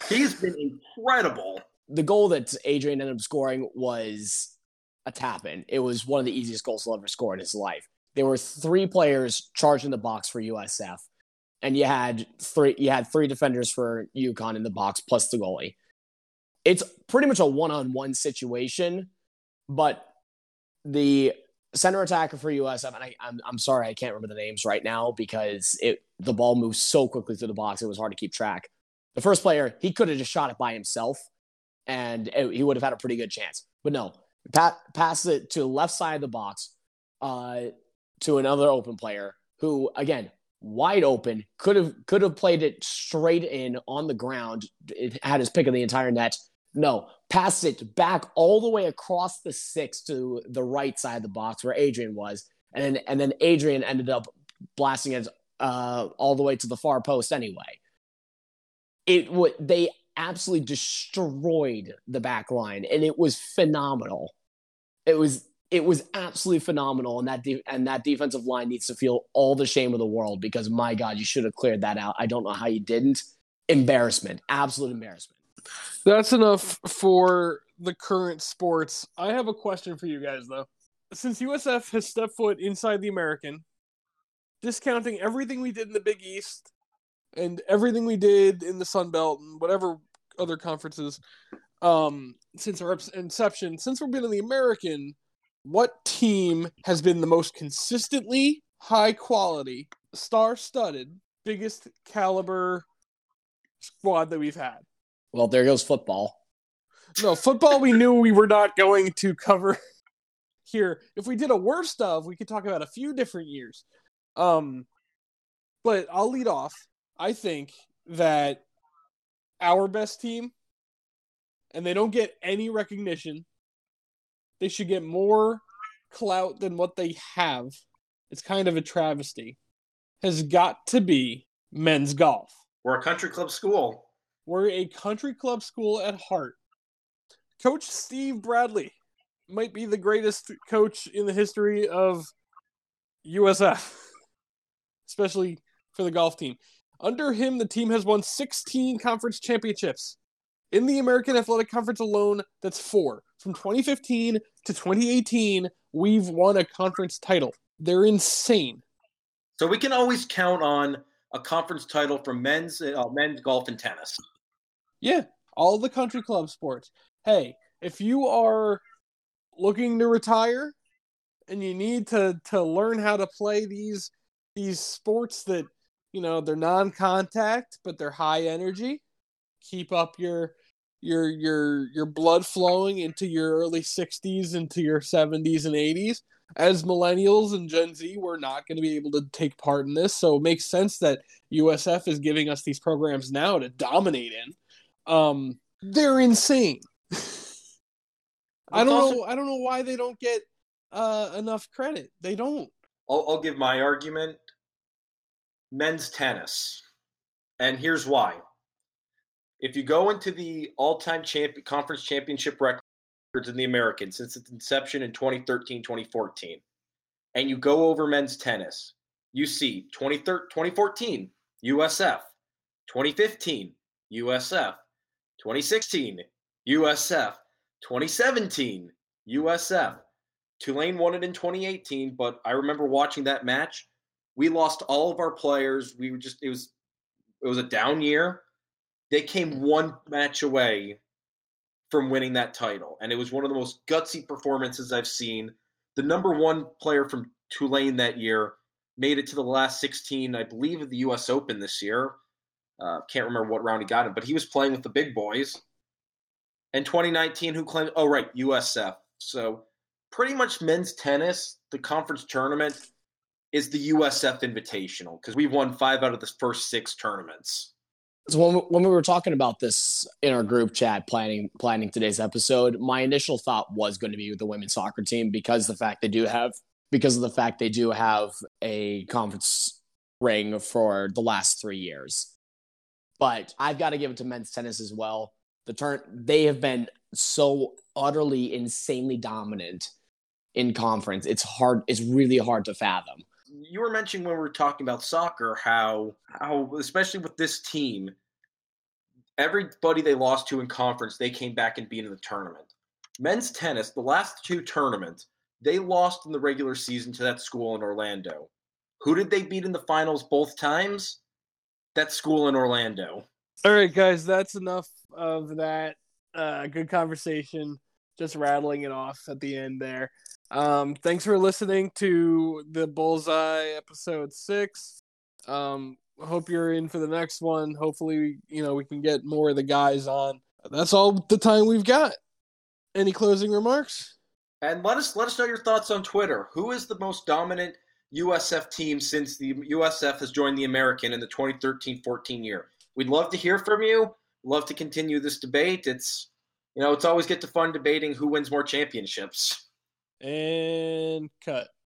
He's been incredible. The goal that Adrian ended up scoring was a tap in. It was one of the easiest goals he'll ever score in his life. There were three players charged in the box for USF, and you had three you had three defenders for UConn in the box plus the goalie. It's pretty much a one on one situation, but the center attacker for USF, and I, I'm, I'm sorry I can't remember the names right now because it the ball moves so quickly through the box it was hard to keep track. The first player he could have just shot it by himself, and it, he would have had a pretty good chance. But no, pat, pass it to the left side of the box, uh, to another open player who again wide open could have could have played it straight in on the ground. It had his pick of the entire net. No, pass it back all the way across the six to the right side of the box where Adrian was, and then and then Adrian ended up blasting it uh, all the way to the far post anyway. It would they absolutely destroyed the back line, and it was phenomenal. It was it was absolutely phenomenal, and that de- and that defensive line needs to feel all the shame of the world because my God, you should have cleared that out. I don't know how you didn't. Embarrassment, absolute embarrassment. That's enough for the current sports. I have a question for you guys though. since USF has stepped foot inside the American, discounting everything we did in the Big East and everything we did in the Sun Belt and whatever other conferences, um, since our inception, since we've been in the American, what team has been the most consistently high quality, star studded, biggest caliber squad that we've had? Well, there goes football. No, football we knew we were not going to cover here. If we did a worst of, we could talk about a few different years. Um, but I'll lead off. I think that our best team, and they don't get any recognition. They should get more clout than what they have. It's kind of a travesty. Has got to be men's golf. We're a country club school. We're a country club school at heart. Coach Steve Bradley might be the greatest coach in the history of USF, especially for the golf team. Under him, the team has won 16 conference championships. In the American Athletic Conference alone, that's four. From 2015 to 2018, we've won a conference title. They're insane. So we can always count on a conference title from men's uh, men's golf and tennis. Yeah, all the country club sports. Hey, if you are looking to retire and you need to to learn how to play these these sports that you know they're non-contact but they're high energy keep up your your your your blood flowing into your early 60s into your 70s and 80s as millennials and gen z we're not going to be able to take part in this. So it makes sense that usf is giving us these programs now to dominate in. Um they're insane. I don't also, know i don't know why they don't get uh enough credit. They don't. I'll, I'll give my argument. Men's tennis. And here's why. If you go into the all-time conference championship records in the American since its inception in 2013, 2014, and you go over men's tennis, you see 2014 USF, 2015 USF, 2016 USF, 2017 USF. Tulane won it in 2018, but I remember watching that match we lost all of our players. We were just it was it was a down year. They came one match away from winning that title, and it was one of the most gutsy performances I've seen. The number one player from Tulane that year made it to the last 16, I believe, of the U.S. Open this year. Uh, can't remember what round he got in, but he was playing with the big boys. And 2019, who claimed? Oh, right, USF. So pretty much men's tennis, the conference tournament is the USF Invitational because we've won five out of the first six tournaments. So when, when we were talking about this in our group chat planning planning today's episode, my initial thought was going to be with the women's soccer team because the fact they do have because of the fact they do have a conference ring for the last three years. But I've got to give it to men's tennis as well. The turn they have been so utterly insanely dominant in conference. It's hard. It's really hard to fathom you were mentioning when we were talking about soccer how how especially with this team everybody they lost to in conference they came back and beat in the tournament. Men's tennis the last two tournaments they lost in the regular season to that school in orlando. Who did they beat in the finals both times? That school in orlando. All right guys that's enough of that uh, good conversation. Just rattling it off at the end there um, thanks for listening to the Bullseye episode six. Um, hope you're in for the next one. Hopefully, you know, we can get more of the guys on. That's all the time we've got. Any closing remarks? And let us let us know your thoughts on Twitter. Who is the most dominant USF team since the USF has joined the American in the 2013-14 year? We'd love to hear from you. Love to continue this debate. It's you know, it's always get to fun debating who wins more championships and cut.